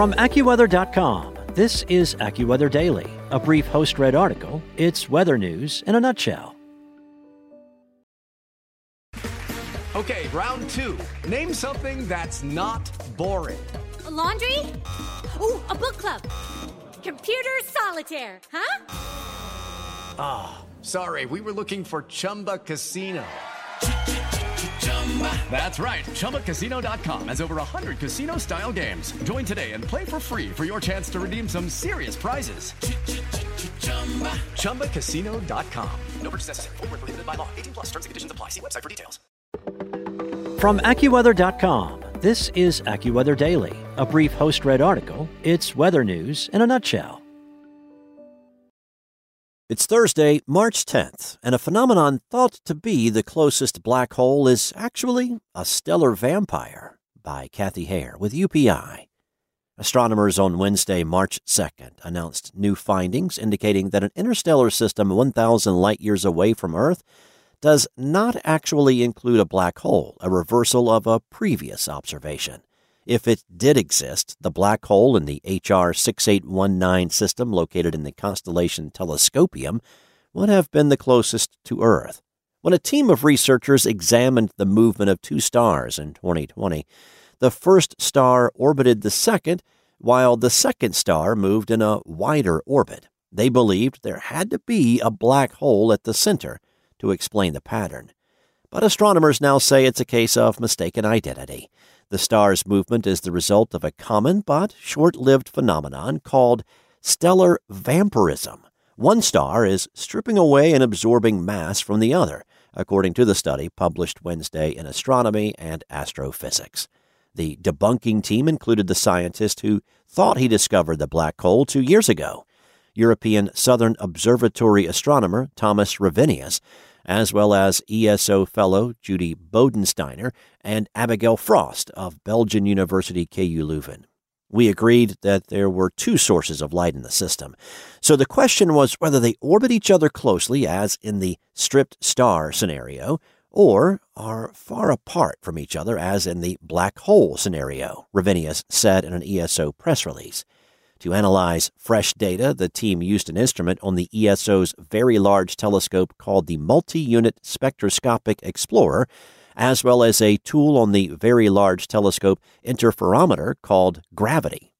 From AccuWeather.com, this is AccuWeather Daily, a brief host read article. It's weather news in a nutshell. Okay, round two. Name something that's not boring. A laundry? Ooh, a book club. Computer solitaire, huh? Ah, oh, sorry, we were looking for Chumba Casino. That's right. ChumbaCasino.com has over 100 casino style games. Join today and play for free for your chance to redeem some serious prizes. ChumbaCasino.com. No purchase necessary. Full prohibited by law. 18 plus terms and conditions apply. See website for details. From AccuWeather.com, this is AccuWeather Daily, a brief host read article. It's weather news in a nutshell. It's Thursday, March 10th, and a phenomenon thought to be the closest black hole is actually a stellar vampire by Kathy Hare with UPI. Astronomers on Wednesday, March 2nd, announced new findings indicating that an interstellar system 1,000 light years away from Earth does not actually include a black hole, a reversal of a previous observation. If it did exist, the black hole in the HR 6819 system located in the constellation Telescopium would have been the closest to Earth. When a team of researchers examined the movement of two stars in 2020, the first star orbited the second, while the second star moved in a wider orbit. They believed there had to be a black hole at the center to explain the pattern. But astronomers now say it's a case of mistaken identity. The star's movement is the result of a common but short lived phenomenon called stellar vampirism. One star is stripping away and absorbing mass from the other, according to the study published Wednesday in Astronomy and Astrophysics. The debunking team included the scientist who thought he discovered the black hole two years ago. European Southern Observatory astronomer Thomas Rivinius as well as ESO fellow Judy Bodensteiner and Abigail Frost of Belgian University KU Leuven. We agreed that there were two sources of light in the system. So the question was whether they orbit each other closely, as in the stripped star scenario, or are far apart from each other, as in the black hole scenario, Rivinius said in an ESO press release. To analyze fresh data, the team used an instrument on the ESO's very large telescope called the Multi Unit Spectroscopic Explorer, as well as a tool on the Very Large Telescope Interferometer called Gravity.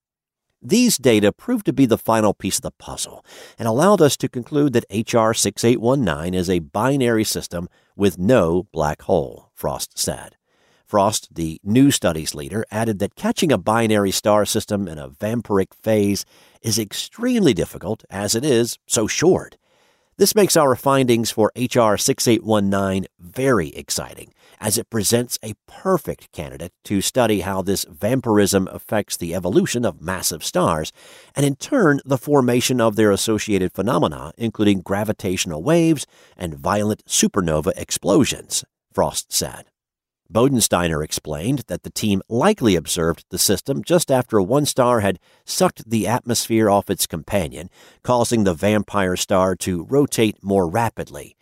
These data proved to be the final piece of the puzzle and allowed us to conclude that HR 6819 is a binary system with no black hole, Frost said. Frost, the new studies leader, added that catching a binary star system in a vampiric phase is extremely difficult as it is so short. This makes our findings for HR 6819 very exciting, as it presents a perfect candidate to study how this vampirism affects the evolution of massive stars, and in turn the formation of their associated phenomena, including gravitational waves and violent supernova explosions, Frost said. Bodensteiner explained that the team likely observed the system just after one star had sucked the atmosphere off its companion, causing the vampire star to rotate more rapidly.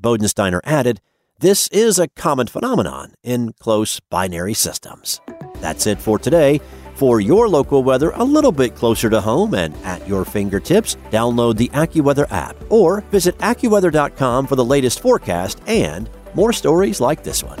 Bodensteiner added, This is a common phenomenon in close binary systems. That's it for today. For your local weather a little bit closer to home and at your fingertips, download the AccuWeather app or visit AccuWeather.com for the latest forecast and more stories like this one.